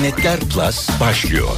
İnternetler Plus başlıyor.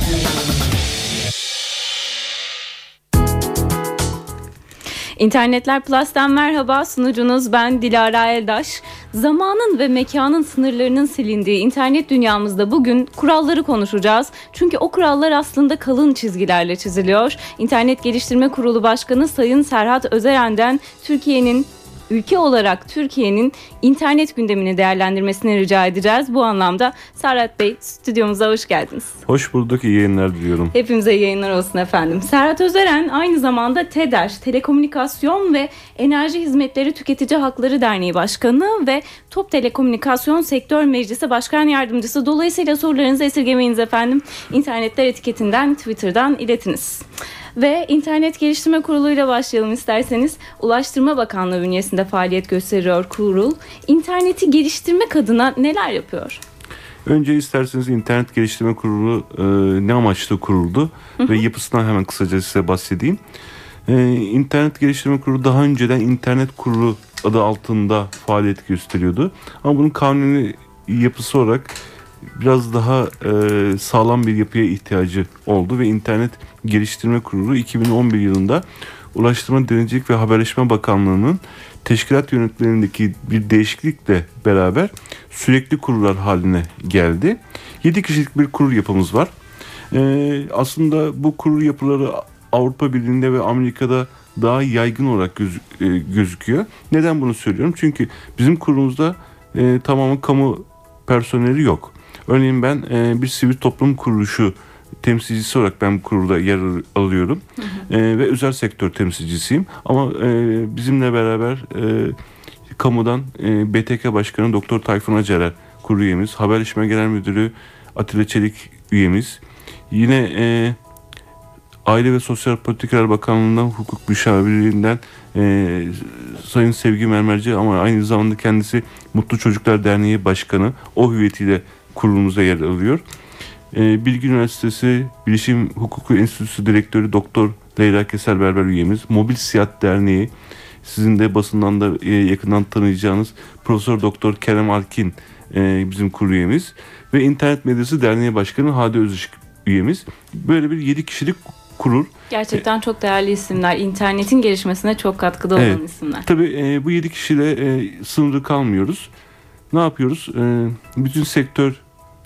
İnternetler Plus'tan merhaba sunucunuz ben Dilara Eldaş. Zamanın ve mekanın sınırlarının silindiği internet dünyamızda bugün kuralları konuşacağız. Çünkü o kurallar aslında kalın çizgilerle çiziliyor. İnternet Geliştirme Kurulu Başkanı Sayın Serhat Özeren'den Türkiye'nin ülke olarak Türkiye'nin internet gündemini değerlendirmesini rica edeceğiz. Bu anlamda Serhat Bey stüdyomuza hoş geldiniz. Hoş bulduk, iyi yayınlar diliyorum. Hepimize yayınlar olsun efendim. Serhat Özeren aynı zamanda TEDER, Telekomünikasyon ve Enerji Hizmetleri Tüketici Hakları Derneği Başkanı ve Top Telekomünikasyon Sektör Meclisi Başkan Yardımcısı. Dolayısıyla sorularınızı esirgemeyiniz efendim. İnternetler etiketinden, Twitter'dan iletiniz. Ve İnternet Geliştirme Kurulu ile başlayalım isterseniz. Ulaştırma Bakanlığı bünyesinde faaliyet gösteriyor kurul. İnterneti geliştirmek adına neler yapıyor? Önce isterseniz İnternet Geliştirme Kurulu e, ne amaçla kuruldu hı hı. ve yapısından hemen kısaca size bahsedeyim. E, İnternet Geliştirme Kurulu daha önceden İnternet Kurulu adı altında faaliyet gösteriyordu. Ama bunun kanuni yapısı olarak biraz daha e, sağlam bir yapıya ihtiyacı oldu ve İnternet Geliştirme Kurulu 2011 yılında Ulaştırma Denizcilik ve Haberleşme Bakanlığı'nın teşkilat yönetmenindeki bir değişiklikle beraber sürekli kurullar haline geldi. 7 kişilik bir kurul yapımız var. Ee, aslında bu kurul yapıları Avrupa Birliği'nde ve Amerika'da daha yaygın olarak göz, e, gözüküyor. Neden bunu söylüyorum? Çünkü bizim kurulumuzda e, tamamen kamu personeli yok. Örneğin ben e, bir sivil toplum kuruluşu temsilcisi olarak ben bu kurulda yer alıyorum. Hı hı. E, ve özel sektör temsilcisiyim. Ama e, bizimle beraber e, kamudan e, BTK Başkanı Doktor Tayfun Acerer kurulu üyemiz. Haberleşme Genel Müdürü Atilla Çelik üyemiz. Yine e, Aile ve Sosyal Politikalar Bakanlığı'ndan hukuk müşavirliğinden e, Sayın Sevgi Mermerci ama aynı zamanda kendisi Mutlu Çocuklar Derneği Başkanı o hüviyetiyle kurulumuzda yer alıyor. E, Bilgi Üniversitesi Bilişim Hukuku Enstitüsü Direktörü Doktor Leyla Keser Berber üyemiz. Mobil Siyat Derneği sizin de basından da e, yakından tanıyacağınız Profesör Doktor Kerem Alkin e, bizim kurulu üyemiz ve İnternet Medyası Derneği Başkanı Hadi Özışık üyemiz. Böyle bir 7 kişilik kurur. Gerçekten çok değerli isimler. İnternetin gelişmesine çok katkıda olan evet. isimler. Tabii e, bu 7 kişiyle e, sınırlı kalmıyoruz. Ne yapıyoruz? E, bütün sektör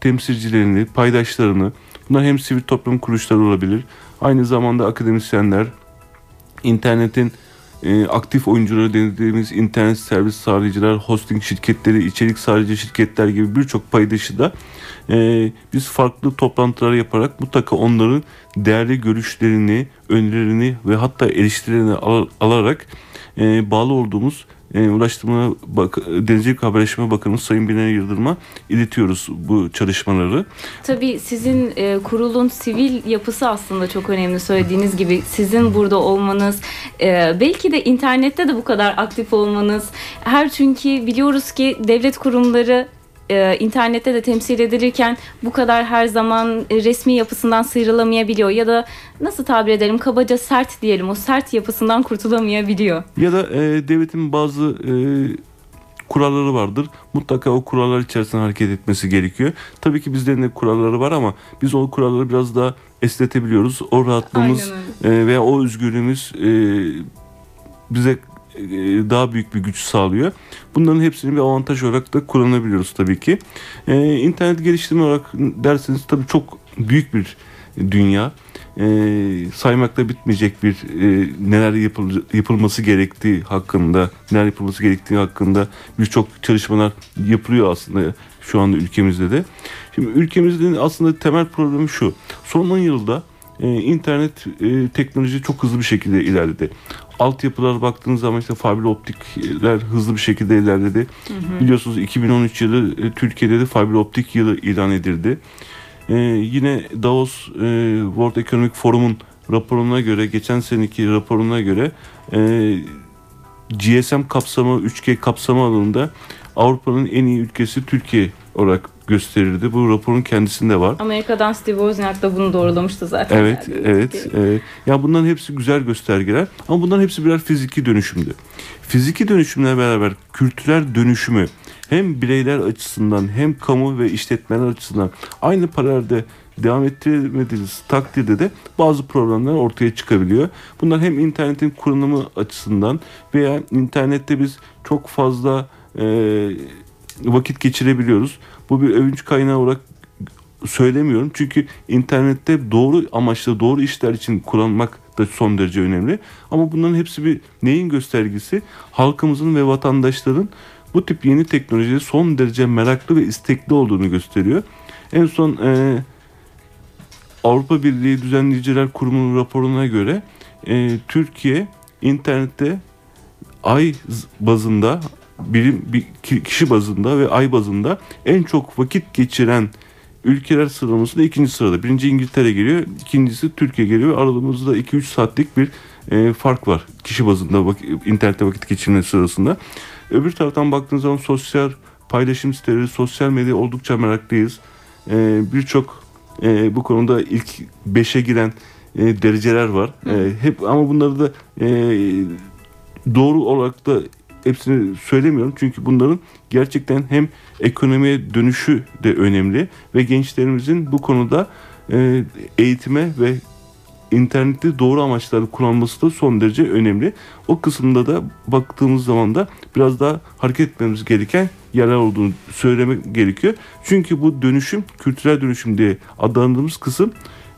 temsilcilerini, paydaşlarını, bunlar hem sivil toplum kuruluşları olabilir, aynı zamanda akademisyenler, internetin e, aktif oyuncuları dediğimiz internet servis sağlayıcılar, hosting şirketleri, içerik sağlayıcı şirketler gibi birçok paydaşı da e, biz farklı toplantılar yaparak mutlaka onların değerli görüşlerini, önerilerini ve hatta eleştirilerini al- alarak e, bağlı olduğumuz e, Ulaştırma Bak Denizcilik Haberleşme Bakanı Sayın Binali Yıldırım'a iletiyoruz bu çalışmaları. Tabii sizin e, kurulun sivil yapısı aslında çok önemli söylediğiniz gibi. Sizin burada olmanız, e, belki de internette de bu kadar aktif olmanız. Her çünkü biliyoruz ki devlet kurumları e, internette de temsil edilirken bu kadar her zaman resmi yapısından sıyrılamayabiliyor ya da nasıl tabir edelim kabaca sert diyelim o sert yapısından kurtulamayabiliyor. Ya da e, devletin bazı e, kuralları vardır. Mutlaka o kurallar içerisinde hareket etmesi gerekiyor. Tabii ki bizlerin de kuralları var ama biz o kuralları biraz daha esnetebiliyoruz. O rahatlığımız e, veya o özgürlüğümüz e, bize e, daha büyük bir güç sağlıyor. Bunların hepsini bir avantaj olarak da kullanabiliyoruz tabii ki. Ee, internet geliştirme olarak derseniz tabii çok büyük bir dünya. Ee, saymakla bitmeyecek bir e, neler yapıl, yapılması gerektiği hakkında, neler yapılması gerektiği hakkında birçok çalışmalar yapılıyor aslında şu anda ülkemizde de. Şimdi ülkemizde aslında temel problemi şu. Son 10 yılda e, internet e, teknoloji çok hızlı bir şekilde ilerledi altyapılara baktığınız zaman işte fiber optikler hızlı bir şekilde ilerledi. Hı hı. Biliyorsunuz 2013 yılı e, Türkiye'de de fiber optik yılı ilan edildi. Ee, yine Davos e, World Economic Forum'un raporuna göre, geçen seneki raporuna göre e, GSM kapsamı, 3G kapsamı alanında Avrupa'nın en iyi ülkesi Türkiye olarak gösterirdi. Bu raporun kendisinde var. Amerika'dan Steve Wozniak da bunu doğrulamıştı zaten. Evet, yani. evet. E, ya bunların hepsi güzel göstergeler ama bunların hepsi birer fiziki dönüşümdü. Fiziki dönüşümle beraber kültürel dönüşümü hem bireyler açısından hem kamu ve işletmeler açısından aynı paralelde devam ettiremediğiniz takdirde de bazı problemler ortaya çıkabiliyor. Bunlar hem internetin kullanımı açısından veya internette biz çok fazla e, vakit geçirebiliyoruz. Bu bir övünç kaynağı olarak söylemiyorum. Çünkü internette doğru amaçla doğru işler için kullanmak da son derece önemli. Ama bunların hepsi bir neyin göstergesi? Halkımızın ve vatandaşların bu tip yeni teknolojiye son derece meraklı ve istekli olduğunu gösteriyor. En son e, Avrupa Birliği Düzenleyiciler Kurumu'nun raporuna göre e, Türkiye internette ay bazında birim bir kişi bazında ve ay bazında en çok vakit geçiren ülkeler sıralamasında ikinci sırada. Birinci İngiltere geliyor, ikincisi Türkiye geliyor. Aralarımızda 2-3 saatlik bir e, fark var kişi bazında vak internette vakit geçirme sırasında. Öbür taraftan baktığınız zaman sosyal paylaşım siteleri, sosyal medya oldukça meraklıyız. E, Birçok e, bu konuda ilk 5'e giren e, dereceler var. E, hep ama bunları da e, doğru olarak da hepsini söylemiyorum. Çünkü bunların gerçekten hem ekonomiye dönüşü de önemli ve gençlerimizin bu konuda e, eğitime ve internette doğru amaçlarda kullanması da son derece önemli. O kısımda da baktığımız zaman da biraz daha hareket etmemiz gereken yerler olduğunu söylemek gerekiyor. Çünkü bu dönüşüm, kültürel dönüşüm diye adlandırdığımız kısım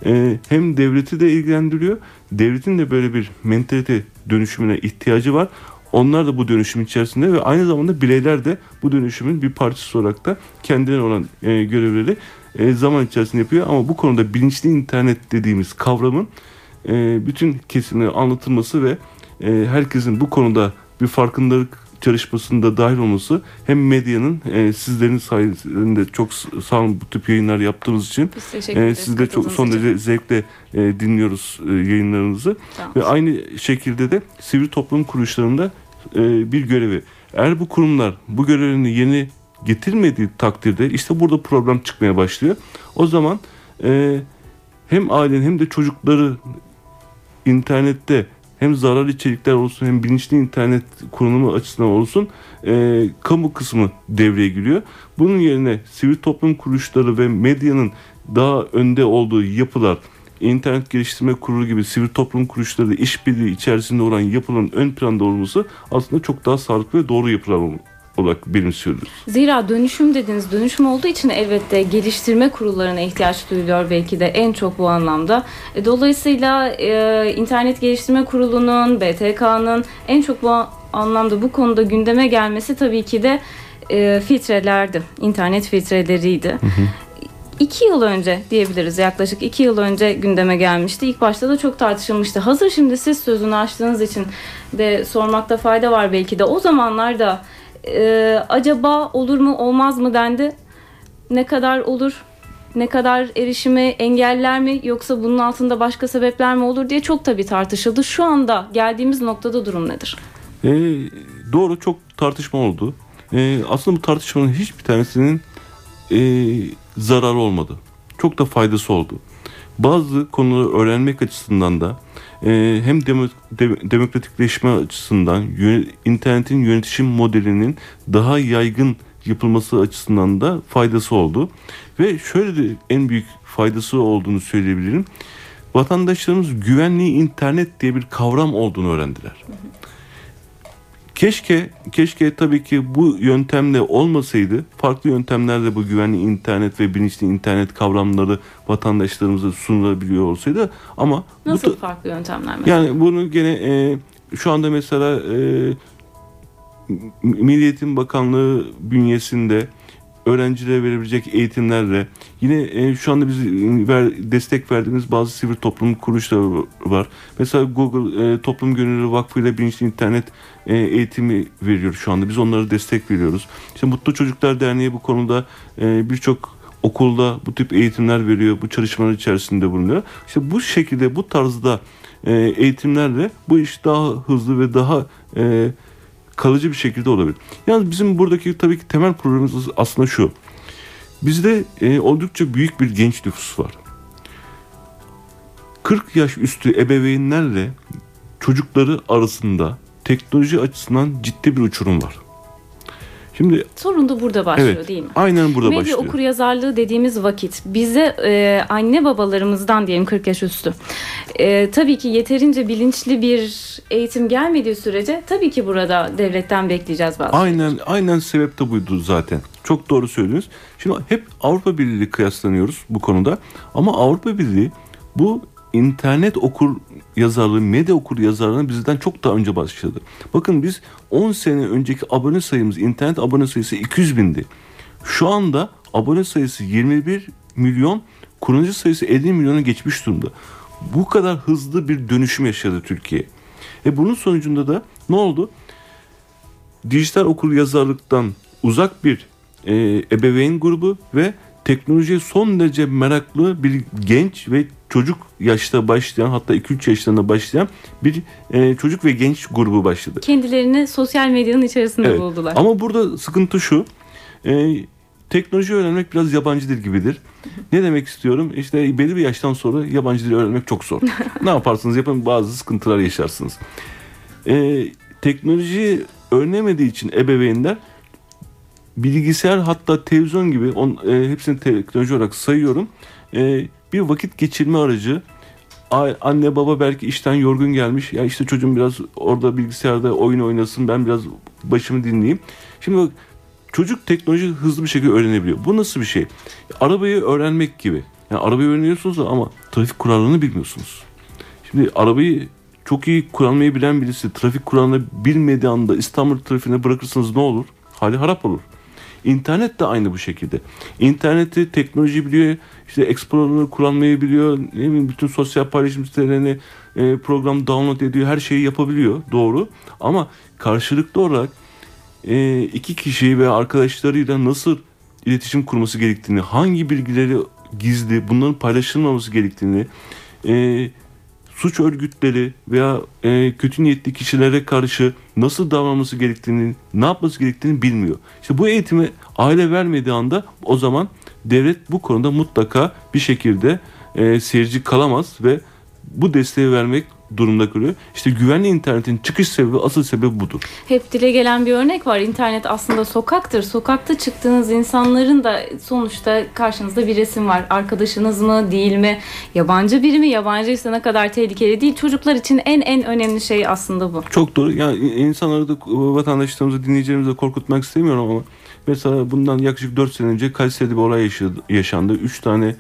e, hem devleti de ilgilendiriyor. Devletin de böyle bir mentalite dönüşümüne ihtiyacı var. Onlar da bu dönüşüm içerisinde ve aynı zamanda bireyler de bu dönüşümün bir parçası olarak da kendilerine olan e, görevleri e, zaman içerisinde yapıyor. Ama bu konuda bilinçli internet dediğimiz kavramın e, bütün kesimlere anlatılması ve e, herkesin bu konuda bir farkındalık çalışmasında dahil olması hem medyanın e, sizlerin sayesinde çok sağ olun bu tip yayınlar yaptığınız için e, siz de çok son derece zevkle e, dinliyoruz e, yayınlarınızı tamam. ve aynı şekilde de sivil toplum kuruluşlarında e, bir görevi. Eğer bu kurumlar bu görevini yeni getirmediği takdirde işte burada problem çıkmaya başlıyor. O zaman e, hem ailenin hem de çocukları internette hem zarar içerikler olsun hem bilinçli internet kullanımı açısından olsun e, kamu kısmı devreye giriyor. Bunun yerine sivil toplum kuruluşları ve medyanın daha önde olduğu yapılar internet geliştirme kurulu gibi sivil toplum kuruluşları işbirliği içerisinde olan yapıların ön planda olması aslında çok daha sağlıklı ve doğru yapılar olarak benimsiyoruz. Zira dönüşüm dediniz. Dönüşüm olduğu için elbette geliştirme kurullarına ihtiyaç duyuluyor belki de en çok bu anlamda. E, dolayısıyla e, internet geliştirme kurulunun, BTK'nın en çok bu anlamda bu konuda gündeme gelmesi tabii ki de e, filtrelerdi. İnternet filtreleriydi. Hı hı. İki yıl önce diyebiliriz yaklaşık iki yıl önce gündeme gelmişti. İlk başta da çok tartışılmıştı. Hazır şimdi siz sözünü açtığınız için de sormakta fayda var belki de. O zamanlarda e, acaba olur mu olmaz mı dendi. Ne kadar olur? Ne kadar erişimi engeller mi yoksa bunun altında başka sebepler mi olur diye çok tabii tartışıldı. Şu anda geldiğimiz noktada durum nedir? E, doğru çok tartışma oldu. E, aslında bu tartışmanın hiçbir tanesinin e, zararı olmadı. Çok da faydası oldu. Bazı konuları öğrenmek açısından da e, hem demo, de, demokratikleşme açısından internetin yönetişim modelinin daha yaygın yapılması açısından da faydası oldu. Ve şöyle de en büyük faydası olduğunu söyleyebilirim. Vatandaşlarımız güvenli internet diye bir kavram olduğunu öğrendiler. Hı hı. Keşke keşke tabii ki bu yöntemle olmasaydı farklı yöntemlerle bu güvenli internet ve bilinçli internet kavramları vatandaşlarımıza sunulabiliyor olsaydı ama nasıl bu farklı yöntemler mesela? Yani bunu gene e, şu anda mesela e, Milliyetin Bakanlığı bünyesinde öğrencilere verebilecek eğitimlerle yine e, şu anda biz ver, destek verdiğimiz bazı sivil toplum kuruluşları var. Mesela Google e, Toplum Gönüllü Vakfı ile bilinçli internet e, eğitimi veriyor şu anda. Biz onlara destek veriyoruz. İşte Mutlu Çocuklar Derneği bu konuda e, birçok okulda bu tip eğitimler veriyor. Bu çalışmalar içerisinde bulunuyor. İşte bu şekilde bu tarzda e, eğitimlerle bu iş daha hızlı ve daha e, kalıcı bir şekilde olabilir. Yalnız bizim buradaki tabii ki temel problemimiz aslında şu. Bizde e, oldukça büyük bir genç nüfus var. 40 yaş üstü ebeveynlerle çocukları arasında teknoloji açısından ciddi bir uçurum var. Şimdi Sorun da burada başlıyor evet, değil mi? aynen burada Medya başlıyor. okur yazarlığı dediğimiz vakit bize e, anne babalarımızdan diyelim 40 yaş üstü e, tabii ki yeterince bilinçli bir eğitim gelmediği sürece tabii ki burada devletten bekleyeceğiz bazı Aynen aynen sebep de buydu zaten. Çok doğru söylüyorsunuz. Şimdi hep Avrupa Birliği kıyaslanıyoruz bu konuda. Ama Avrupa Birliği bu internet okur yazarlığı, medya okur yazarlığını bizden çok daha önce başladı. Bakın biz 10 sene önceki abone sayımız, internet abone sayısı 200 bindi. Şu anda abone sayısı 21 milyon, kullanıcı sayısı 50 milyona geçmiş durumda. Bu kadar hızlı bir dönüşüm yaşadı Türkiye. E bunun sonucunda da ne oldu? dijital okur yazarlıktan uzak bir e, ebeveyn grubu ve teknolojiye son derece meraklı bir genç ve çocuk yaşta başlayan hatta 2-3 yaşlarında başlayan bir e, çocuk ve genç grubu başladı. Kendilerini sosyal medyanın içerisinde Evet. buldular. Ama burada sıkıntı şu. E, teknoloji öğrenmek biraz yabancı dil gibidir. Ne demek istiyorum? İşte belli bir yaştan sonra yabancı dil öğrenmek çok zor. ne yaparsınız yapın bazı sıkıntılar yaşarsınız. E, teknoloji öğrenemediği için ebeveynler bilgisayar hatta televizyon gibi on, e, hepsini teknoloji olarak sayıyorum. E, bir vakit geçirme aracı. A- Anne baba belki işten yorgun gelmiş. Ya işte çocuğum biraz orada bilgisayarda oyun oynasın ben biraz başımı dinleyeyim. Şimdi bak çocuk teknoloji hızlı bir şekilde öğrenebiliyor. Bu nasıl bir şey? Arabayı öğrenmek gibi. Yani arabayı öğreniyorsunuz ama trafik kurallarını bilmiyorsunuz. Şimdi arabayı çok iyi kullanmayı bilen birisi trafik kuralını bilmediği anda İstanbul trafiğine bırakırsanız ne olur? Hali harap olur. İnternet de aynı bu şekilde. İnterneti teknoloji biliyor, işte Explorer'ı kullanmayı biliyor, ne bileyim bütün sosyal paylaşım sitelerini e, program download ediyor, her şeyi yapabiliyor doğru. Ama karşılıklı olarak e, iki kişi ve arkadaşlarıyla nasıl iletişim kurması gerektiğini, hangi bilgileri gizli, bunların paylaşılmaması gerektiğini, e, suç örgütleri veya e, kötü niyetli kişilere karşı nasıl davranması gerektiğini, ne yapması gerektiğini bilmiyor. İşte bu eğitimi aile vermediği anda o zaman devlet bu konuda mutlaka bir şekilde e, seyirci kalamaz ve bu desteği vermek durumda kalıyor. İşte güvenli internetin çıkış sebebi, asıl sebebi budur. Hep dile gelen bir örnek var. İnternet aslında sokaktır. Sokakta çıktığınız insanların da sonuçta karşınızda bir resim var. Arkadaşınız mı, değil mi? Yabancı biri mi? Yabancıysa ne kadar tehlikeli değil. Çocuklar için en en önemli şey aslında bu. Çok doğru. Yani insanları da vatandaşlarımızı, dinleyicilerimizi de korkutmak istemiyorum ama mesela bundan yaklaşık 4 sene önce Kayseri'de bir olay yaşandı. 3 tane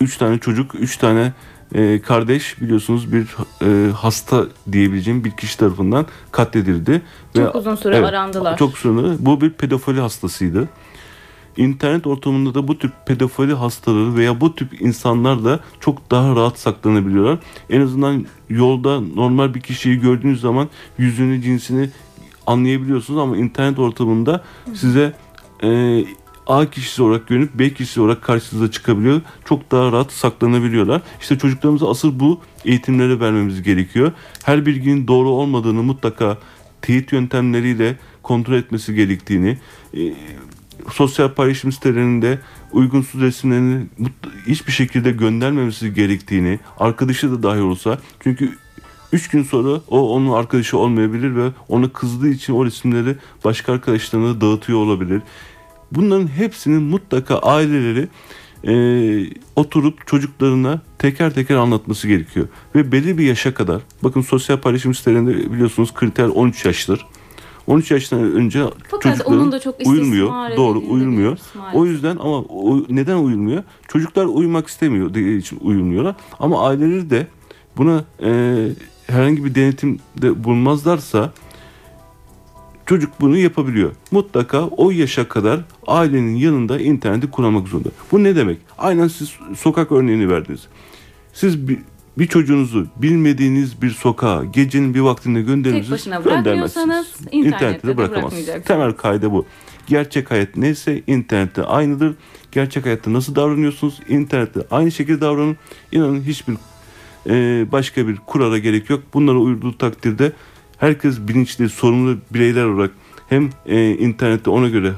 3 tane çocuk, 3 tane e, kardeş biliyorsunuz bir e, hasta diyebileceğim bir kişi tarafından katledildi. Çok uzun süre arandılar. Çok süre. Bu bir pedofili hastasıydı. İnternet ortamında da bu tip pedofili hastaları veya bu tip insanlar da çok daha rahat saklanabiliyorlar. En azından yolda normal bir kişiyi gördüğünüz zaman yüzünü, cinsini anlayabiliyorsunuz ama internet ortamında size e, A kişisi olarak görünüp B kişisi olarak karşınıza çıkabiliyor. Çok daha rahat saklanabiliyorlar. İşte çocuklarımıza asıl bu eğitimleri vermemiz gerekiyor. Her bilginin doğru olmadığını mutlaka teyit yöntemleriyle kontrol etmesi gerektiğini, e, sosyal paylaşım sitelerinde uygunsuz resimlerini hiçbir şekilde göndermemesi gerektiğini, arkadaşı da dahil olsa çünkü 3 gün sonra o onun arkadaşı olmayabilir ve ona kızdığı için o resimleri başka arkadaşlarına dağıtıyor olabilir. Bunların hepsinin mutlaka aileleri e, oturup çocuklarına teker teker anlatması gerekiyor. Ve belli bir yaşa kadar bakın sosyal paylaşım sitelerinde biliyorsunuz kriter 13 yaştır. 13 yaştan önce Fakat çocukların onun da çok uyulmuyor. Doğru uyulmuyor. O yüzden ama o, neden uyulmuyor? Çocuklar uyumak istemiyor diye için uyulmuyorlar. Ama aileleri de buna e, herhangi bir denetimde bulunmazlarsa çocuk bunu yapabiliyor. Mutlaka o yaşa kadar ailenin yanında interneti kullanmak zorunda. Bu ne demek? Aynen siz sokak örneğini verdiniz. Siz bir, bir çocuğunuzu bilmediğiniz bir sokağa gecenin bir vaktinde. Tek başına bırakmıyorsanız internette de bırakamazsınız. Temel kaide bu. Gerçek hayat neyse internette aynıdır. Gerçek hayatta nasıl davranıyorsunuz? İnternette aynı şekilde davranın. İnanın hiçbir e, başka bir kurala gerek yok. Bunlara uyulduğu takdirde herkes bilinçli, sorumlu bireyler olarak hem e, internette ona göre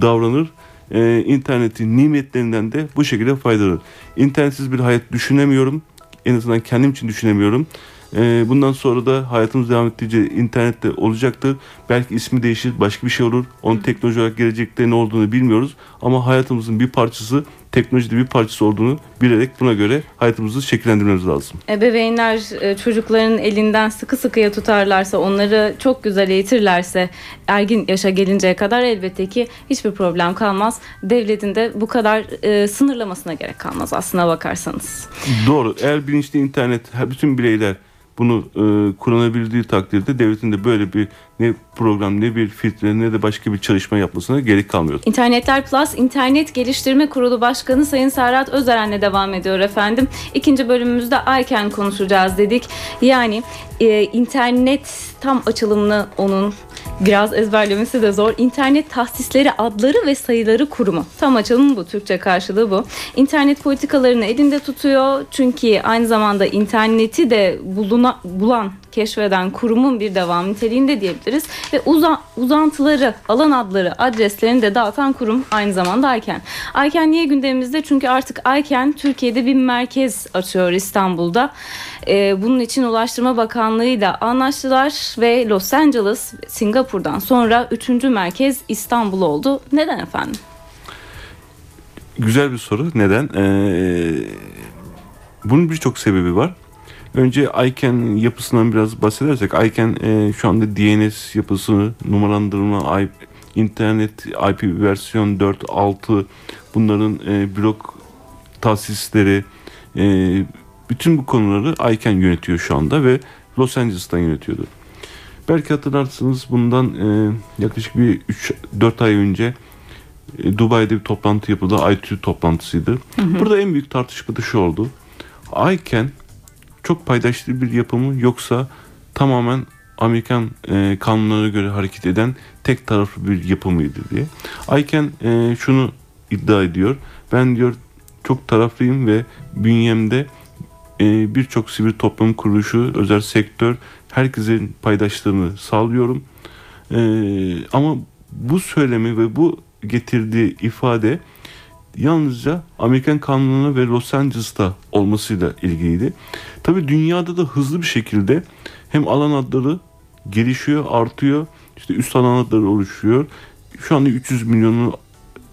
davranır, e, internetin nimetlerinden de bu şekilde faydalanır. İnternetsiz bir hayat düşünemiyorum. En azından kendim için düşünemiyorum. E, bundan sonra da hayatımız devam ettiğince internette olacaktır. Belki ismi değişir, başka bir şey olur. Onun teknoloji olarak gelecekte ne olduğunu bilmiyoruz. Ama hayatımızın bir parçası, teknolojide bir parçası olduğunu bilerek buna göre hayatımızı şekillendirmemiz lazım. Ebeveynler e, çocukların elinden sıkı sıkıya tutarlarsa, onları çok güzel eğitirlerse ergin yaşa gelinceye kadar elbette ki hiçbir problem kalmaz. Devletin de bu kadar e, sınırlamasına gerek kalmaz aslına bakarsanız. Doğru. Eğer bilinçli internet, bütün bireyler bunu e, kullanabildiği takdirde devletin de böyle bir ne program ne bir filtre ne de başka bir çalışma yapmasına gerek kalmıyor. İnternetler Plus İnternet Geliştirme Kurulu Başkanı Sayın Serhat Özeren'le devam ediyor efendim. İkinci bölümümüzde ICANN konuşacağız dedik. Yani e, internet tam açılımını onun biraz ezberlemesi de zor. İnternet Tahsisleri Adları ve Sayıları Kurumu. Tam açılımı bu. Türkçe karşılığı bu. İnternet politikalarını elinde tutuyor. Çünkü aynı zamanda interneti de buluna, bulan keşfeden kurumun bir devam niteliğinde diyebiliriz. Ve uza, uzantıları, alan adları, adreslerini de dağıtan kurum aynı zamanda ICANN. ICANN niye gündemimizde? Çünkü artık ICANN Türkiye'de bir merkez açıyor İstanbul'da. Ee, bunun için Ulaştırma Bakanlığı ile anlaştılar ve Los Angeles, Singapur'dan sonra üçüncü merkez İstanbul oldu. Neden efendim? Güzel bir soru. Neden? Ee, bunun birçok sebebi var. Önce ICANN yapısından biraz bahsedersek ICANN e, şu anda DNS yapısını numaralandırma, IP, internet IP versiyon 4, 6 bunların e, blok tahsisleri e, bütün bu konuları ICANN yönetiyor şu anda ve Los Angeles'tan yönetiyordu. Belki hatırlarsınız bundan e, yaklaşık bir 3-4 ay önce e, Dubai'de bir toplantı yapıldı. ITÜ toplantısıydı. Burada en büyük tartışma da şu oldu. ICANN çok paydaşlı bir yapı mı yoksa tamamen Amerikan e, kanunlarına göre hareket eden tek taraflı bir yapı mıydı diye. ICANN e, şunu iddia ediyor. Ben diyor çok taraflıyım ve bünyemde e, birçok sivil toplum kuruluşu, özel sektör herkesin paydaşlığını sağlıyorum. E, ama bu söylemi ve bu getirdiği ifade yalnızca Amerikan kanununa ve Los Angeles'ta olmasıyla ilgiliydi. Tabi dünyada da hızlı bir şekilde hem alan adları gelişiyor, artıyor. İşte üst alan adları oluşuyor. Şu anda 300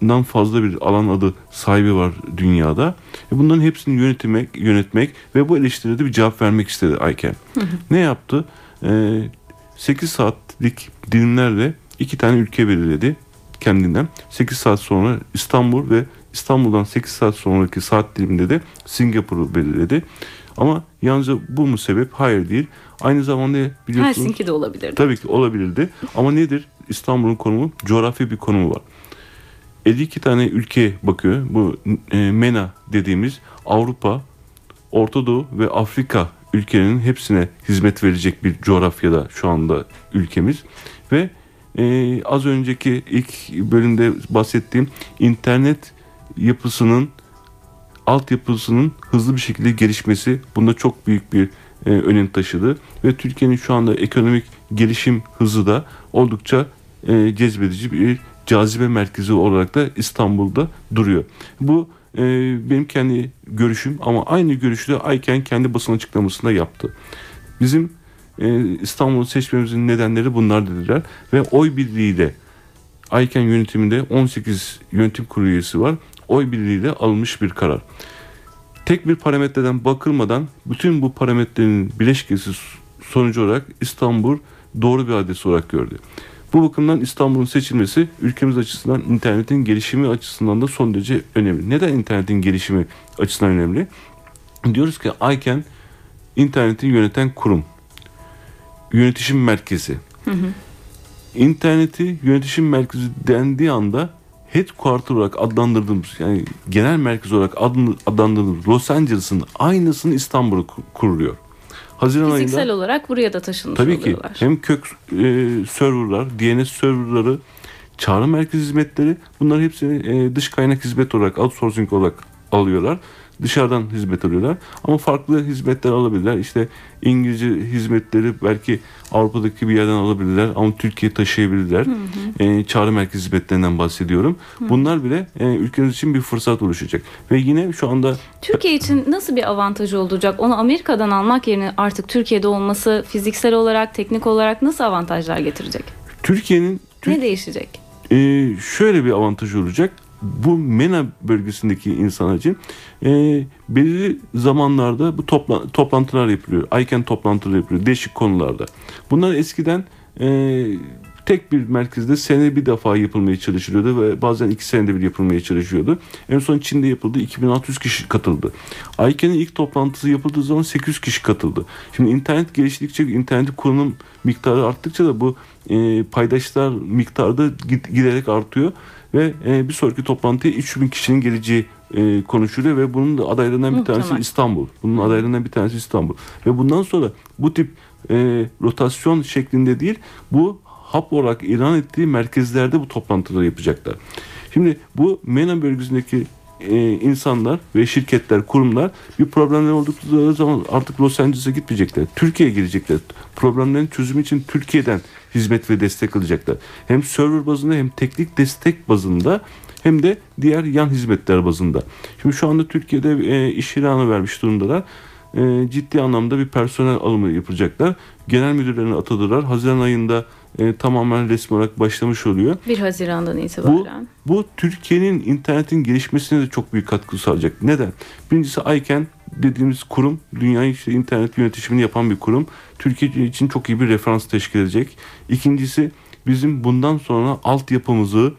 milyondan fazla bir alan adı sahibi var dünyada. E bunların hepsini yönetmek, yönetmek ve bu eleştiride bir cevap vermek istedi ICANN. Ne yaptı? Ee, 8 saatlik dilimlerle iki tane ülke belirledi kendinden. 8 saat sonra İstanbul ve İstanbul'dan 8 saat sonraki saat diliminde de Singapur'u belirledi. Ama yalnızca bu mu sebep? Hayır değil. Aynı zamanda biliyorsunuz... Helsinki'de olabilirdi. Tabii ki olabilirdi. Ama nedir? İstanbul'un konumu coğrafi bir konumu var. 52 tane ülke bakıyor. Bu e, MENA dediğimiz Avrupa, Orta Doğu ve Afrika ülkelerinin hepsine hizmet verecek bir coğrafyada şu anda ülkemiz. Ve e, az önceki ilk bölümde bahsettiğim internet yapısının altyapısının hızlı bir şekilde gelişmesi bunda çok büyük bir e, önem taşıdı ve Türkiye'nin şu anda ekonomik gelişim hızı da oldukça e, cezbedici bir cazibe merkezi olarak da İstanbul'da duruyor. Bu e, benim kendi görüşüm ama aynı görüşü de Ayken kendi basın açıklamasında yaptı. Bizim e, İstanbul'u seçmemizin nedenleri bunlar dediler ve oy birliğiyle Ayken yönetiminde 18 yönetim kurulu üyesi var. Oy birliğiyle alınmış bir karar. Tek bir parametreden bakılmadan bütün bu parametrenin bileşkesi sonucu olarak İstanbul doğru bir adres olarak gördü. Bu bakımdan İstanbul'un seçilmesi ülkemiz açısından internetin gelişimi açısından da son derece önemli. Neden internetin gelişimi açısından önemli? Diyoruz ki ICANN interneti yöneten kurum. Yönetişim merkezi. İnterneti yönetişim merkezi dendiği anda headquarter olarak adlandırdığımız yani genel merkez olarak adlandırdığımız Los Angeles'ın aynısını İstanbul'a ku- kuruluyor. Haziran Fiziksel ayında olarak buraya da taşınmış tabii ki oluyorlar. hem kök e, serverlar, DNS serverları, çağrı merkezi hizmetleri bunlar hepsini e, dış kaynak hizmet olarak outsourcing olarak alıyorlar. Dışarıdan hizmet alıyorlar. Ama farklı hizmetler alabilirler. İşte İngilizce hizmetleri belki Avrupa'daki bir yerden alabilirler ama Türkiye taşıyabilirler. Hı hı. E, çağrı merkez hizmetlerinden bahsediyorum. Hı. Bunlar bile e, ülkemiz için bir fırsat oluşacak. Ve yine şu anda Türkiye için nasıl bir avantajı olacak? Onu Amerika'dan almak yerine artık Türkiye'de olması fiziksel olarak, teknik olarak nasıl avantajlar getirecek? Türkiye'nin Türk... ne değişecek? E, şöyle bir avantajı olacak bu MENA bölgesindeki insan için e, belirli zamanlarda bu topla, toplantılar yapılıyor. ICANN toplantıları yapılıyor değişik konularda. Bunlar eskiden e, tek bir merkezde sene bir defa yapılmaya çalışılıyordu ve bazen iki senede bir yapılmaya çalışıyordu. En son Çin'de yapıldı 2600 kişi katıldı. ICANN'in ilk toplantısı yapıldığı zaman 800 kişi katıldı. Şimdi internet geliştikçe internet kullanım miktarı arttıkça da bu e, paydaşlar miktarı da giderek artıyor ve e, bir sonraki toplantıya 3000 kişinin geleceği e, konuşuluyor ve bunun da adaylarından bir tanesi Muhtemel. İstanbul. Bunun adaylarından bir tanesi İstanbul. Ve bundan sonra bu tip e, rotasyon şeklinde değil bu hap olarak ilan ettiği merkezlerde bu toplantıları yapacaklar. Şimdi bu MENA bölgesindeki e, insanlar ve şirketler, kurumlar bir problemler oldukları zaman artık Los Angeles'a gitmeyecekler. Türkiye'ye gelecekler. Problemlerin çözümü için Türkiye'den hizmet ve destek alacaklar. Hem server bazında hem teknik destek bazında hem de diğer yan hizmetler bazında. Şimdi şu anda Türkiye'de e, iş ilanı vermiş durumdalar. E, ciddi anlamda bir personel alımı yapacaklar. Genel müdürlerini atadılar. Haziran ayında e, tamamen resmi olarak başlamış oluyor. 1 Haziran'dan itibaren. Bu, bu Türkiye'nin internetin gelişmesine de çok büyük katkı sağlayacak. Neden? Birincisi ICANN dediğimiz kurum dünyayı işte internet yönetimini yapan bir kurum. Türkiye için çok iyi bir referans teşkil edecek. İkincisi bizim bundan sonra altyapımızı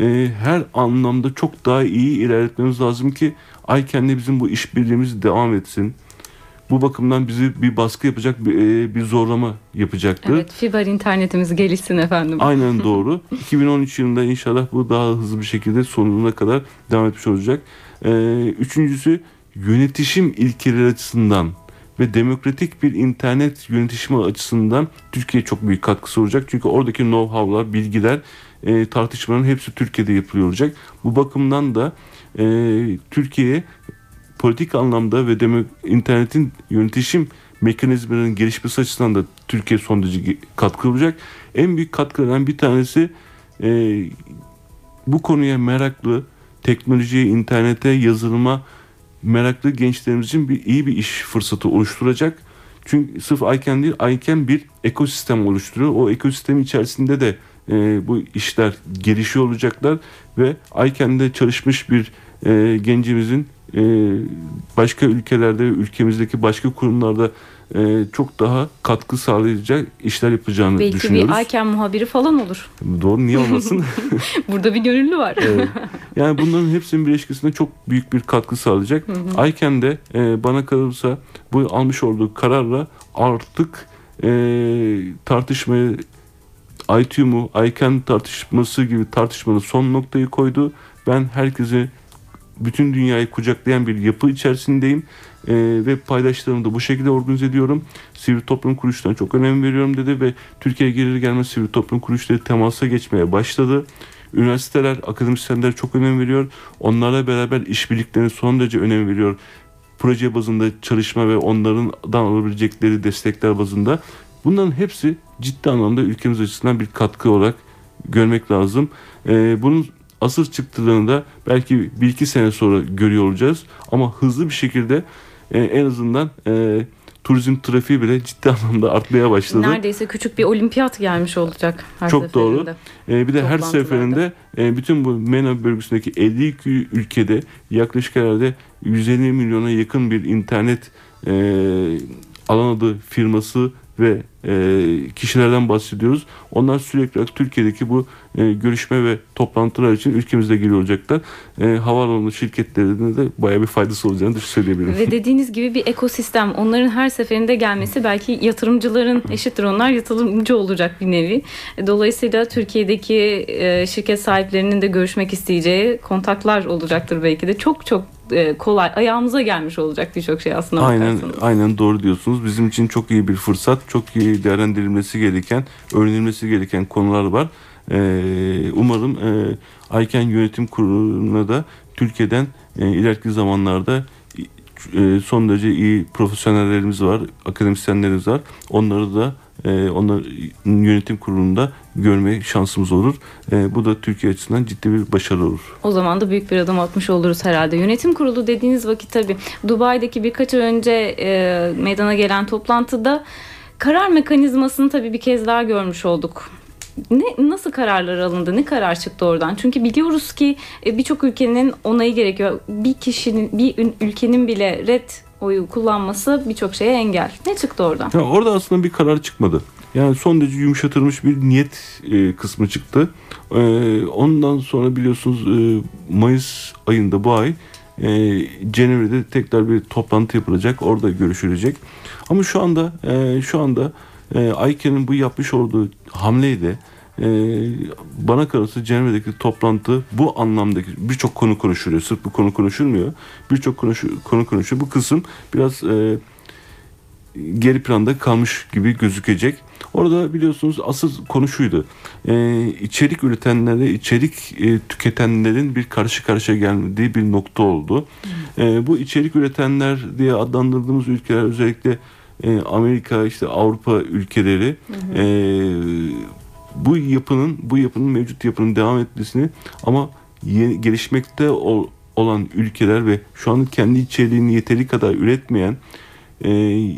e, her anlamda çok daha iyi ilerletmemiz lazım ki ICANN'le bizim bu işbirliğimiz devam etsin bu bakımdan bizi bir baskı yapacak bir, e, bir zorlama yapacaktır. Evet fiber internetimiz gelişsin efendim. Aynen doğru. 2013 yılında inşallah bu daha hızlı bir şekilde sonuna kadar devam etmiş olacak. Ee, üçüncüsü yönetişim ilkeleri açısından ve demokratik bir internet yönetişimi açısından Türkiye çok büyük katkısı olacak. Çünkü oradaki know-how'lar, bilgiler, e, tartışmaların hepsi Türkiye'de yapılıyor olacak. Bu bakımdan da e, Türkiye politik anlamda ve demek internetin yönetişim mekanizmalarının gelişmesi açısından da Türkiye son derece katkı olacak. En büyük katkılardan bir tanesi e, bu konuya meraklı, teknolojiye, internete, yazılıma meraklı gençlerimiz için bir iyi bir iş fırsatı oluşturacak. Çünkü sırf ICANN değil, ICANN bir ekosistem oluşturuyor. O ekosistem içerisinde de e, bu işler gelişiyor olacaklar ve ICANN'de çalışmış bir e, gencimizin e, başka ülkelerde ülkemizdeki başka kurumlarda e, çok daha katkı sağlayacak işler yapacağını Belki düşünüyoruz. Belki bir Ayken muhabiri falan olur. Doğru niye olmasın? Burada bir gönüllü var. evet. Yani bunların hepsinin birleşkesinde çok büyük bir katkı sağlayacak. Ayken de e, bana kalırsa bu almış olduğu kararla artık e, tartışmayı ITUM'u, ICANN tartışması gibi tartışmanın son noktayı koydu. Ben herkese bütün dünyayı kucaklayan bir yapı içerisindeyim e, ve paydaşlarımı da bu şekilde organize ediyorum. Sivil toplum kuruluşlarına çok önem veriyorum dedi ve Türkiye'ye gelir gelmez sivil toplum kuruluşları temasa geçmeye başladı. Üniversiteler, akademisyenler çok önem veriyor. Onlarla beraber işbirliklerine son derece önem veriyor. Proje bazında çalışma ve onlardan alabilecekleri destekler bazında. Bunların hepsi ciddi anlamda ülkemiz açısından bir katkı olarak görmek lazım. Ee, bunun asıl çıktığını da belki bir iki sene sonra görüyor olacağız. Ama hızlı bir şekilde e, en azından e, turizm trafiği bile ciddi anlamda artmaya başladı. Neredeyse küçük bir olimpiyat gelmiş olacak her Çok doğru. E, bir de her seferinde e, bütün bu MENA bölgesindeki 52 ülkede yaklaşık herhalde 150 milyona yakın bir internet e, alan adı firması ve e, kişilerden bahsediyoruz. Onlar sürekli Türkiye'deki bu e, görüşme ve toplantılar için ülkemizde geliyor olacaklar. E, havaalanı şirketlerine de bayağı bir faydası olacağını söyleyebilirim. Ve dediğiniz gibi bir ekosistem. Onların her seferinde gelmesi belki yatırımcıların eşittir onlar yatırımcı olacak bir nevi. Dolayısıyla Türkiye'deki e, şirket sahiplerinin de görüşmek isteyeceği kontaklar olacaktır belki de. Çok çok e, kolay ayağımıza gelmiş olacak birçok şey aslında aynen, bakarsanız. Aynen doğru diyorsunuz. Bizim için çok iyi bir fırsat. Çok iyi değerlendirilmesi gereken, öğrenilmesi gereken konular var. Ee, umarım e, Ayken Yönetim Kurulu'na da Türkiye'den e, ileriki zamanlarda e, son derece iyi profesyonellerimiz var, akademisyenlerimiz var. Onları da e, onların yönetim kurulunda görme şansımız olur. E, bu da Türkiye açısından ciddi bir başarı olur. O zaman da büyük bir adım atmış oluruz herhalde. Yönetim kurulu dediğiniz vakit tabii Dubai'deki birkaç önce e, meydana gelen toplantıda karar mekanizmasını tabii bir kez daha görmüş olduk. Ne, nasıl kararlar alındı? Ne karar çıktı oradan? Çünkü biliyoruz ki e, birçok ülkenin onayı gerekiyor. Bir kişinin, bir ülkenin bile red oyu kullanması birçok şeye engel. Ne çıktı oradan? Ya orada aslında bir karar çıkmadı. Yani son derece yumuşatılmış bir niyet e, kısmı çıktı. E, ondan sonra biliyorsunuz e, Mayıs ayında bu ay e, Cenevre'de tekrar bir toplantı yapılacak. Orada görüşülecek. Ama şu anda e, şu anda e, Ayken'in bu yapmış olduğu hamleyle e, bana kalırsa Cenevre'deki toplantı bu anlamdaki birçok konu konuşuluyor. Sırf bu konu konuşulmuyor. Birçok konu, konu konuşuluyor. Bu kısım biraz e, geri planda kalmış gibi gözükecek. Orada biliyorsunuz asıl konu şuydu. Ee, içerik üretenlerle içerik e, tüketenlerin bir karşı karşıya geldiği bir nokta oldu. Ee, bu içerik üretenler diye adlandırdığımız ülkeler özellikle e, Amerika işte Avrupa ülkeleri hı hı. E, bu yapının bu yapının mevcut yapının devam etmesini ama yeni, gelişmekte ol, olan ülkeler ve şu an kendi içeriğini yeteri kadar üretmeyen e,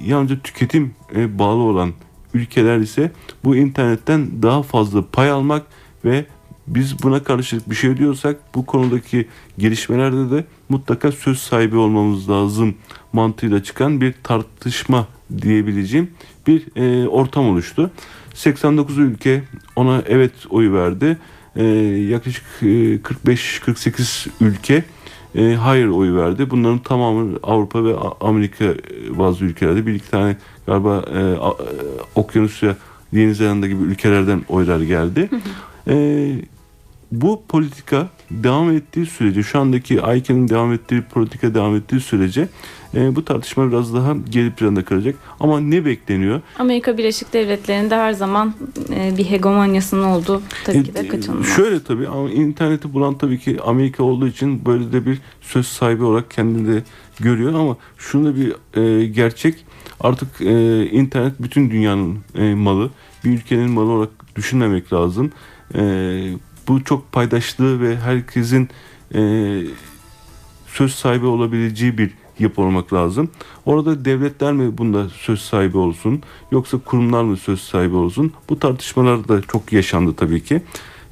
yalnızca tüketim e, bağlı olan ülkeler ise bu internetten daha fazla pay almak ve biz buna karşılık bir şey diyorsak bu konudaki gelişmelerde de mutlaka söz sahibi olmamız lazım mantığıyla çıkan bir tartışma diyebileceğim bir e, ortam oluştu. 89 ülke ona evet oyu verdi. E, yaklaşık e, 45-48 ülke e, hayır oyu verdi. Bunların tamamı Avrupa ve Amerika e, bazı ülkelerde bir iki tane galiba e, e, Okyanusya, Yeni Zelanda gibi ülkelerden oylar geldi. e, bu politika devam ettiği sürece şu andaki AYK'nin devam ettiği politika devam ettiği sürece e, bu tartışma biraz daha geri planda kalacak. Ama ne bekleniyor? Amerika Birleşik Devletleri'nde her zaman e, bir hegemonyasının olduğu tabii ki de e, kaçınılmaz. Şöyle tabii ama interneti bulan tabii ki Amerika olduğu için böyle de bir söz sahibi olarak kendini de görüyor ama şunu da bir e, gerçek artık e, internet bütün dünyanın e, malı bir ülkenin malı olarak düşünmemek lazım. E, bu çok paydaşlığı ve herkesin e, söz sahibi olabileceği bir yapı olmak lazım. Orada devletler mi bunda söz sahibi olsun yoksa kurumlar mı söz sahibi olsun? Bu tartışmalar da çok yaşandı tabii ki.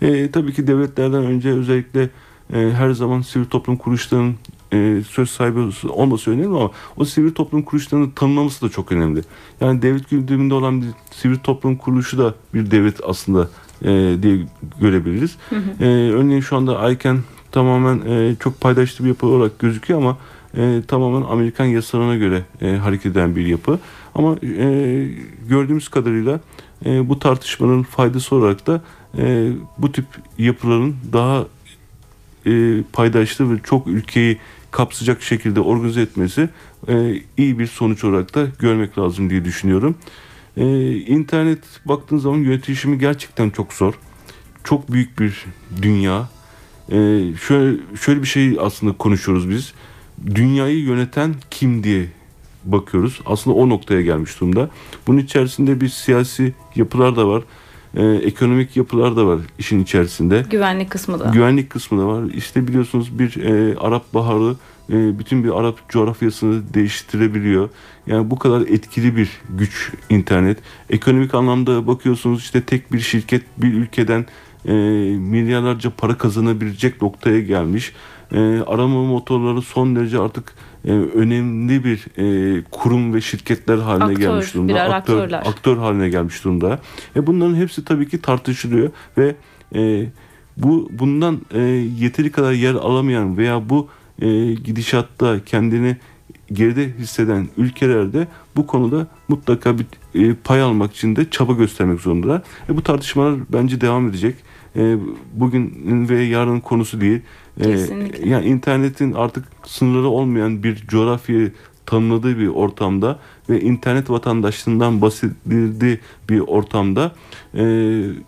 E, tabii ki devletlerden önce özellikle e, her zaman sivil toplum kuruluşlarının e, söz sahibi olması önemli ama o sivil toplum kuruluşlarını tanımlaması da çok önemli. Yani devlet gündeminde olan bir sivil toplum kuruluşu da bir devlet aslında e, diye görebiliriz. Hı hı. E, örneğin şu anda ICANN tamamen e, çok paydaşlı bir yapı olarak gözüküyor ama e, tamamen Amerikan yasalarına göre e, hareket eden bir yapı. Ama e, gördüğümüz kadarıyla e, bu tartışmanın faydası olarak da e, bu tip yapıların daha e, paydaşlı ve çok ülkeyi kapsayacak şekilde organize etmesi e, iyi bir sonuç olarak da görmek lazım diye düşünüyorum. E, internet baktığın zaman yönetişimi gerçekten çok zor. Çok büyük bir dünya. E, şöyle şöyle bir şey aslında konuşuyoruz biz dünyayı yöneten kim diye bakıyoruz. Aslında o noktaya gelmiş durumda. Bunun içerisinde bir siyasi yapılar da var. Ee, ekonomik yapılar da var işin içerisinde. Güvenlik kısmı da. Güvenlik kısmı da var. İşte biliyorsunuz bir e, Arap Baharı e, bütün bir Arap coğrafyasını değiştirebiliyor. Yani bu kadar etkili bir güç internet. Ekonomik anlamda bakıyorsunuz işte tek bir şirket bir ülkeden e, milyarlarca para kazanabilecek noktaya gelmiş e, arama motorları son derece artık e, önemli bir e, kurum ve şirketler haline aktör, gelmiş durumda. Aktör, aktör haline gelmiş durumda. E, bunların hepsi tabii ki tartışılıyor ve e, bu bundan e, yeteri kadar yer alamayan veya bu e, gidişatta kendini geride hisseden ülkelerde bu konuda mutlaka bir e, pay almak için de çaba göstermek zorunda. E, bu tartışmalar bence devam edecek. E, bugün ve yarın konusu değil. E, yani internetin artık sınırları olmayan bir coğrafyayı tanımladığı bir ortamda ve internet vatandaşlığından bahsedildiği bir ortamda e,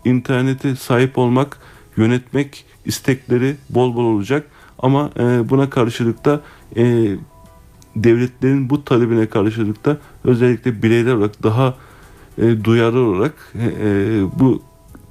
internete sahip olmak, yönetmek istekleri bol bol olacak ama e, buna karşılık da e, devletlerin bu talebine karşılıkta özellikle bireyler olarak daha e, duyarlı olarak e, e, bu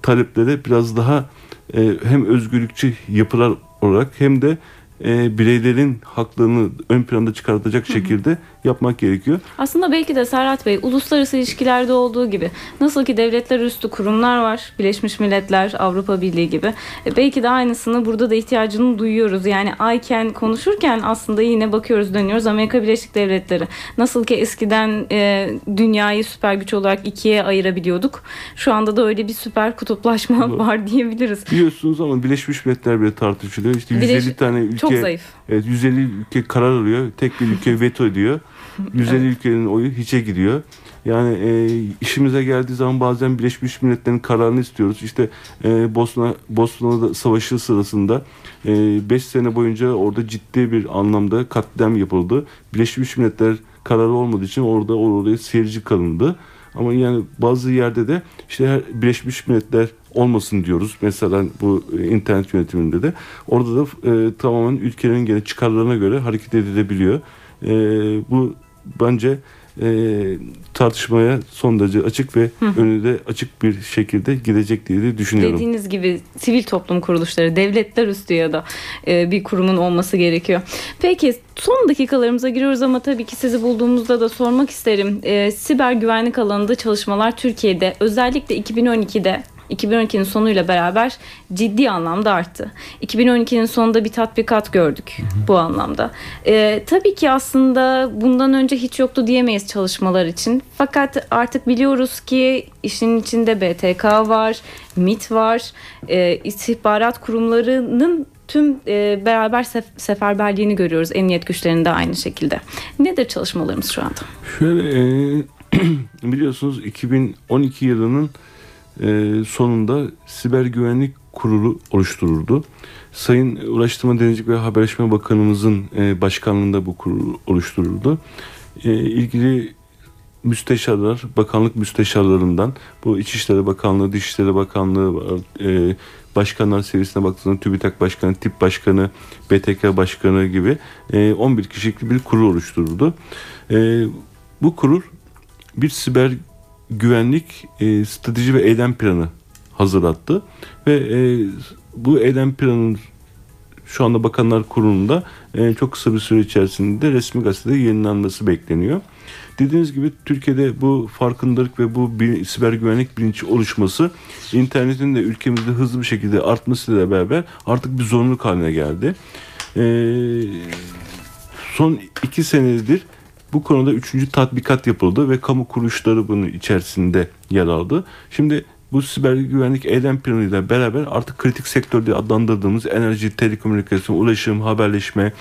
taleplere biraz daha e, hem özgürlükçü yapılar olarak hem de e, bireylerin haklarını ön planda çıkartacak şekilde yapmak gerekiyor. Aslında belki de Serhat Bey uluslararası ilişkilerde olduğu gibi nasıl ki devletler üstü kurumlar var Birleşmiş Milletler, Avrupa Birliği gibi e, belki de aynısını burada da ihtiyacını duyuyoruz. Yani ayken konuşurken aslında yine bakıyoruz dönüyoruz Amerika Birleşik Devletleri. Nasıl ki eskiden e, dünyayı süper güç olarak ikiye ayırabiliyorduk. Şu anda da öyle bir süper kutuplaşma var diyebiliriz. Biliyorsunuz ama Birleşmiş Milletler bile tartışılıyor. İşte 150 Birleş- tane ülke Çok zayıf. Evet 150 ülke karar alıyor. Tek bir ülke veto ediyor. 150 ülkenin oyu hiçe gidiyor. Yani e, işimize geldiği zaman bazen Birleşmiş Milletler'in kararını istiyoruz. İşte e, Bosna Bosna'da savaşı sırasında 5 sene boyunca orada ciddi bir anlamda katliam yapıldı. Birleşmiş Milletler kararı olmadığı için orada oraya seyirci kalındı. Ama yani bazı yerde de işte Birleşmiş Milletler olmasın diyoruz. Mesela bu e, internet yönetiminde de. Orada da e, tamamen ülkenin gene çıkarlarına göre hareket edilebiliyor. E, bu bence e, tartışmaya son derece açık ve önü de açık bir şekilde gidecek diye de düşünüyorum. Dediğiniz gibi sivil toplum kuruluşları, devletler üstü ya da e, bir kurumun olması gerekiyor. Peki son dakikalarımıza giriyoruz ama tabii ki sizi bulduğumuzda da sormak isterim. E, siber güvenlik alanında çalışmalar Türkiye'de özellikle 2012'de 2012'nin sonuyla beraber ciddi anlamda arttı. 2012'nin sonunda bir tatbikat gördük bu anlamda. Ee, tabii ki aslında bundan önce hiç yoktu diyemeyiz çalışmalar için. Fakat artık biliyoruz ki işin içinde BTK var, MIT var, e, istihbarat kurumlarının tüm e, beraber sef- seferberliğini görüyoruz. Emniyet güçlerinin de aynı şekilde. Nedir çalışmalarımız şu anda? Şöyle e, biliyorsunuz 2012 yılının e, sonunda siber güvenlik kurulu oluşturuldu. Sayın Ulaştırma Denizcilik ve Haberleşme Bakanımızın e, başkanlığında bu kurul oluşturuldu. E, ilgili müsteşarlar, bakanlık müsteşarlarından bu İçişleri Bakanlığı, Dışişleri Bakanlığı var, e, başkanlar seviyesine baktığında TÜBİTAK Başkanı, TİP Başkanı, BTK Başkanı gibi e, 11 kişilik bir kurul oluşturuldu. E, bu kurul bir siber güvenlik e, strateji ve eylem planı hazırlattı ve e, bu eylem planının şu anda Bakanlar Kurulu'nda e, çok kısa bir süre içerisinde resmi gazetede yayınlanması bekleniyor. Dediğiniz gibi Türkiye'de bu farkındalık ve bu bir, siber güvenlik bilinci oluşması internetin de ülkemizde hızlı bir şekilde artmasıyla beraber artık bir zorunluluk haline geldi. E, son iki senedir bu konuda üçüncü tatbikat yapıldı ve kamu kuruluşları bunun içerisinde yer aldı. Şimdi bu siber güvenlik eylem planıyla beraber artık kritik sektör diye adlandırdığımız enerji, telekomünikasyon, ulaşım, haberleşme,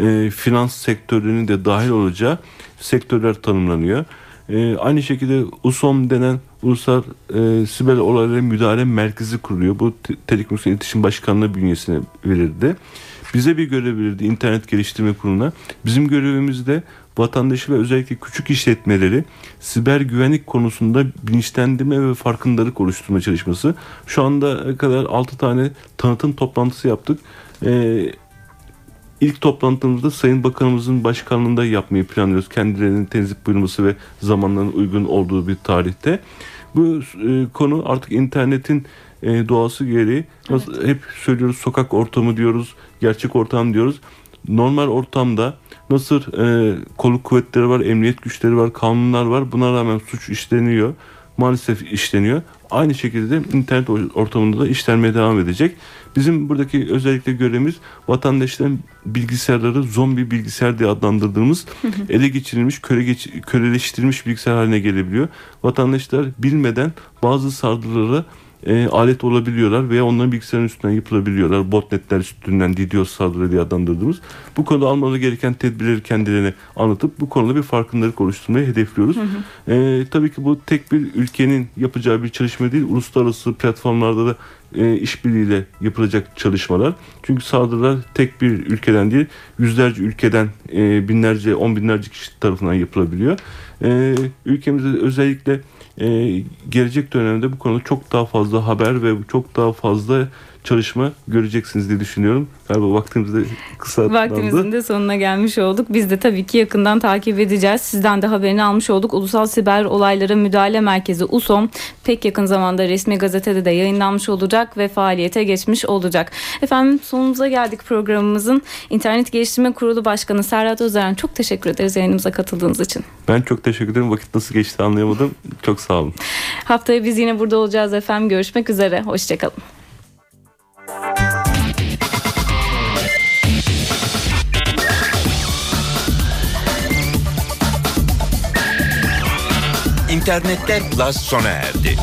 E, finans sektörünün de dahil olacağı sektörler tanımlanıyor. E, aynı şekilde USOM denen Ulusal e, Siber Olaylara Müdahale Merkezi kuruluyor. Bu te- Telekomünikasyon İletişim Başkanlığı bünyesine verildi. Bize bir görev verildi internet geliştirme kuruluna. Bizim görevimiz de vatandaşı ve özellikle küçük işletmeleri siber güvenlik konusunda bilinçlendirme ve farkındalık oluşturma çalışması. Şu anda kadar 6 tane tanıtım toplantısı yaptık. Ee, İlk toplantımızda Sayın Bakanımızın başkanlığında yapmayı planlıyoruz. Kendilerinin tenzip buyurması ve zamanların uygun olduğu bir tarihte. Bu e, konu artık internetin e, doğası gereği nasıl, hep söylüyoruz sokak ortamı diyoruz, gerçek ortam diyoruz. Normal ortamda nasıl e, kolluk kuvvetleri var, emniyet güçleri var, kanunlar var. Buna rağmen suç işleniyor. Maalesef işleniyor. Aynı şekilde de internet ortamında da işlenmeye devam edecek. Bizim buradaki özellikle görevimiz vatandaşların bilgisayarları zombi bilgisayar diye adlandırdığımız ele geçirilmiş, köle geç, köleleştirilmiş bilgisayar haline gelebiliyor. Vatandaşlar bilmeden bazı saldırılara e, alet olabiliyorlar veya onların bilgisayarın üstünden yapılabiliyorlar. Botnetler üstünden DDoS saldırı diye adlandırdığımız. Bu konuda almaları gereken tedbirleri kendilerine anlatıp bu konuda bir farkındalık oluşturmayı hedefliyoruz. E, tabii ki bu tek bir ülkenin yapacağı bir çalışma değil. Uluslararası platformlarda da e, işbirliğiyle yapılacak çalışmalar. Çünkü saldırılar tek bir ülkeden değil, yüzlerce ülkeden, e, binlerce, on binlerce kişi tarafından yapılabiliyor. E, ülkemizde özellikle e, gelecek dönemde bu konuda çok daha fazla haber ve çok daha fazla çalışma göreceksiniz diye düşünüyorum. Galiba vaktimiz de kısa Vaktimizin de sonuna gelmiş olduk. Biz de tabii ki yakından takip edeceğiz. Sizden de haberini almış olduk. Ulusal Siber Olaylara Müdahale Merkezi USOM pek yakın zamanda resmi gazetede de yayınlanmış olacak ve faaliyete geçmiş olacak. Efendim sonumuza geldik programımızın. İnternet Geliştirme Kurulu Başkanı Serhat Özeren çok teşekkür ederiz yayınımıza katıldığınız için. Ben çok teşekkür ederim. Vakit nasıl geçti anlayamadım. Çok sağ olun. Haftaya biz yine burada olacağız efendim. Görüşmek üzere. Hoşçakalın. İnternette Plus sona erdi.